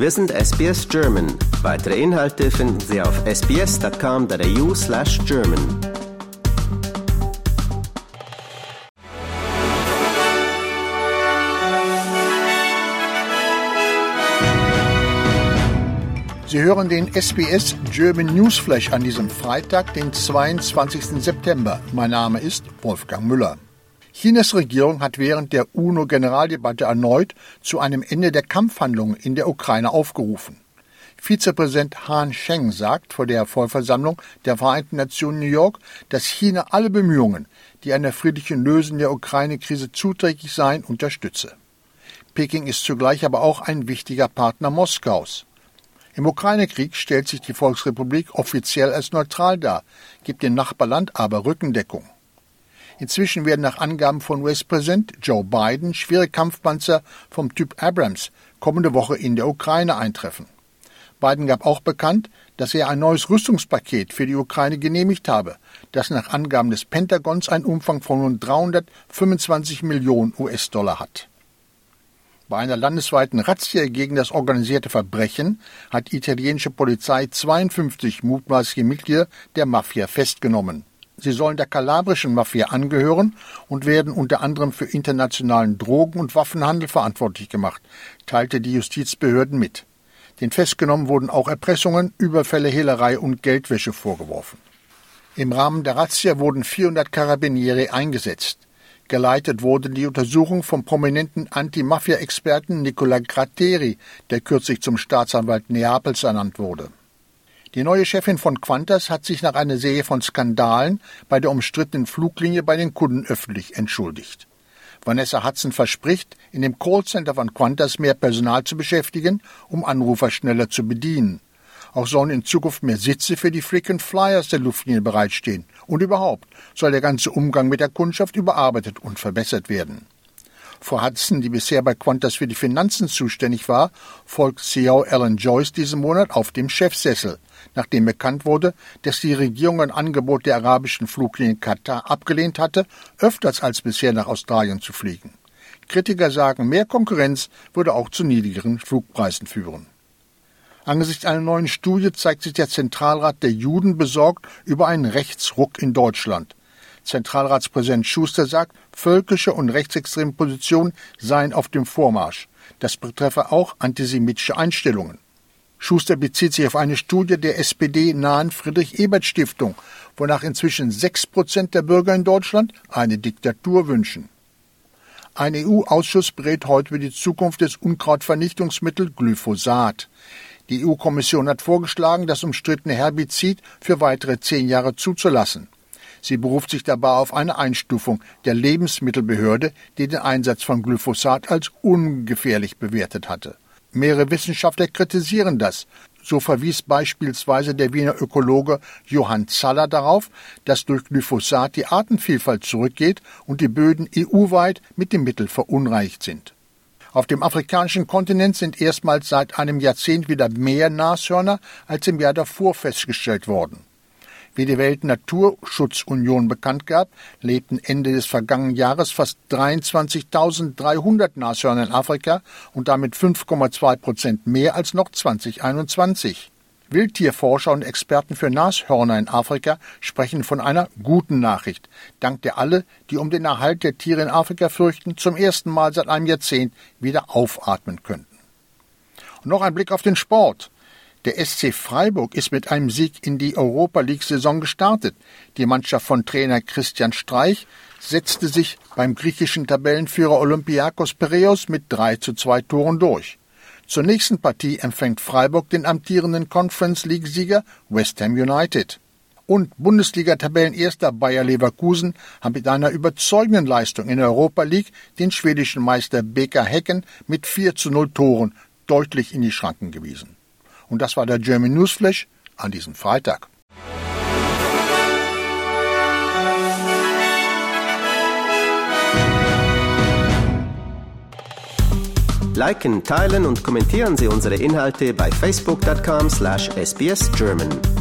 Wir sind SBS German. Weitere Inhalte finden Sie auf sbs.com.au slash German. Sie hören den SBS German Newsflash an diesem Freitag, den 22. September. Mein Name ist Wolfgang Müller. Chinas Regierung hat während der UNO-Generaldebatte erneut zu einem Ende der Kampfhandlungen in der Ukraine aufgerufen. Vizepräsident Han Sheng sagt vor der Vollversammlung der Vereinten Nationen New York, dass China alle Bemühungen, die einer friedlichen Lösung der Ukraine-Krise zuträglich seien, unterstütze. Peking ist zugleich aber auch ein wichtiger Partner Moskaus. Im Ukraine-Krieg stellt sich die Volksrepublik offiziell als neutral dar, gibt dem Nachbarland aber Rückendeckung. Inzwischen werden nach Angaben von US-Präsident Joe Biden schwere Kampfpanzer vom Typ Abrams kommende Woche in der Ukraine eintreffen. Biden gab auch bekannt, dass er ein neues Rüstungspaket für die Ukraine genehmigt habe, das nach Angaben des Pentagons einen Umfang von rund 325 Millionen US-Dollar hat. Bei einer landesweiten Razzia gegen das organisierte Verbrechen hat die italienische Polizei 52 mutmaßliche Mitglieder der Mafia festgenommen. Sie sollen der kalabrischen Mafia angehören und werden unter anderem für internationalen Drogen- und Waffenhandel verantwortlich gemacht, teilte die Justizbehörden mit. Den Festgenommen wurden auch Erpressungen, Überfälle, Hehlerei und Geldwäsche vorgeworfen. Im Rahmen der Razzia wurden 400 Carabinieri eingesetzt. Geleitet wurde die Untersuchung vom prominenten Anti-Mafia-Experten Nicola Gratteri, der kürzlich zum Staatsanwalt Neapels ernannt wurde. Die neue Chefin von Qantas hat sich nach einer Serie von Skandalen bei der umstrittenen Fluglinie bei den Kunden öffentlich entschuldigt. Vanessa Hudson verspricht, in dem Callcenter von Qantas mehr Personal zu beschäftigen, um Anrufer schneller zu bedienen. Auch sollen in Zukunft mehr Sitze für die Frequent Flyers der Luftlinie bereitstehen. Und überhaupt soll der ganze Umgang mit der Kundschaft überarbeitet und verbessert werden. Frau Hudson, die bisher bei Qantas für die Finanzen zuständig war, folgt CEO Alan Joyce diesen Monat auf dem Chefsessel nachdem bekannt wurde, dass die Regierung ein Angebot der arabischen Fluglinie Katar abgelehnt hatte, öfters als bisher nach Australien zu fliegen. Kritiker sagen, mehr Konkurrenz würde auch zu niedrigeren Flugpreisen führen. Angesichts einer neuen Studie zeigt sich der Zentralrat der Juden besorgt über einen Rechtsruck in Deutschland. Zentralratspräsident Schuster sagt, völkische und rechtsextreme Positionen seien auf dem Vormarsch. Das betreffe auch antisemitische Einstellungen. Schuster bezieht sich auf eine Studie der SPD-nahen Friedrich-Ebert-Stiftung, wonach inzwischen sechs Prozent der Bürger in Deutschland eine Diktatur wünschen. Ein EU-Ausschuss berät heute über die Zukunft des Unkrautvernichtungsmittels Glyphosat. Die EU-Kommission hat vorgeschlagen, das umstrittene Herbizid für weitere zehn Jahre zuzulassen. Sie beruft sich dabei auf eine Einstufung der Lebensmittelbehörde, die den Einsatz von Glyphosat als ungefährlich bewertet hatte. Mehrere Wissenschaftler kritisieren das. So verwies beispielsweise der Wiener Ökologe Johann Zaller darauf, dass durch Glyphosat die Artenvielfalt zurückgeht und die Böden EU-weit mit dem Mittel verunreicht sind. Auf dem afrikanischen Kontinent sind erstmals seit einem Jahrzehnt wieder mehr Nashörner als im Jahr davor festgestellt worden. Wie die Weltnaturschutzunion bekannt gab, lebten Ende des vergangenen Jahres fast 23.300 Nashörner in Afrika und damit 5,2 Prozent mehr als noch 2021. Wildtierforscher und Experten für Nashörner in Afrika sprechen von einer guten Nachricht, dank der alle, die um den Erhalt der Tiere in Afrika fürchten, zum ersten Mal seit einem Jahrzehnt wieder aufatmen könnten. Und noch ein Blick auf den Sport. Der SC Freiburg ist mit einem Sieg in die Europa League-Saison gestartet. Die Mannschaft von Trainer Christian Streich setzte sich beim griechischen Tabellenführer Olympiakos Piraeus mit 3 zu 2 Toren durch. Zur nächsten Partie empfängt Freiburg den amtierenden Conference League-Sieger West Ham United. Und Bundesliga-Tabellenerster Bayer Leverkusen haben mit einer überzeugenden Leistung in der Europa League den schwedischen Meister BK Hecken mit 4 zu 0 Toren deutlich in die Schranken gewiesen. Und das war der German Newsflash an diesem Freitag. Liken, teilen und kommentieren Sie unsere Inhalte bei facebook.com/sbsgerman.